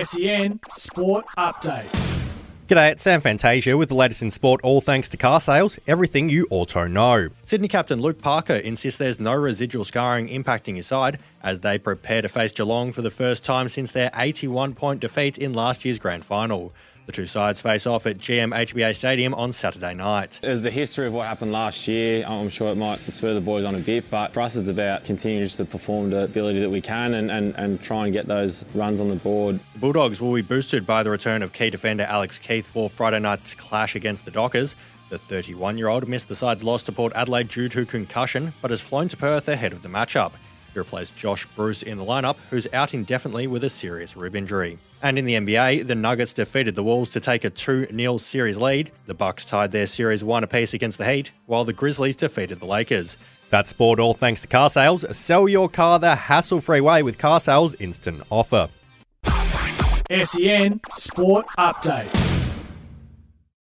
SEN Sport Update. G'day, it's Sam Fantasia with the latest in sport, all thanks to car sales, everything you auto know. Sydney captain Luke Parker insists there's no residual scarring impacting his side as they prepare to face Geelong for the first time since their 81 point defeat in last year's grand final. The two sides face off at GMHBA Stadium on Saturday night. There's the history of what happened last year. I'm sure it might spur the boys on a bit, but for us, it's about continuing to perform the ability that we can and, and, and try and get those runs on the board. Bulldogs will be boosted by the return of key defender Alex Keath for Friday night's clash against the Dockers. The 31 year old missed the side's loss to Port Adelaide due to concussion, but has flown to Perth ahead of the matchup. He replaced Josh Bruce in the lineup, who's out indefinitely with a serious rib injury. And in the NBA, the Nuggets defeated the Wolves to take a 2-0 series lead. The Bucks tied their series one apiece against the Heat, while the Grizzlies defeated the Lakers. That's sport all thanks to car sales. Sell your car the hassle-free way with car sales instant offer. SEN Sport Update.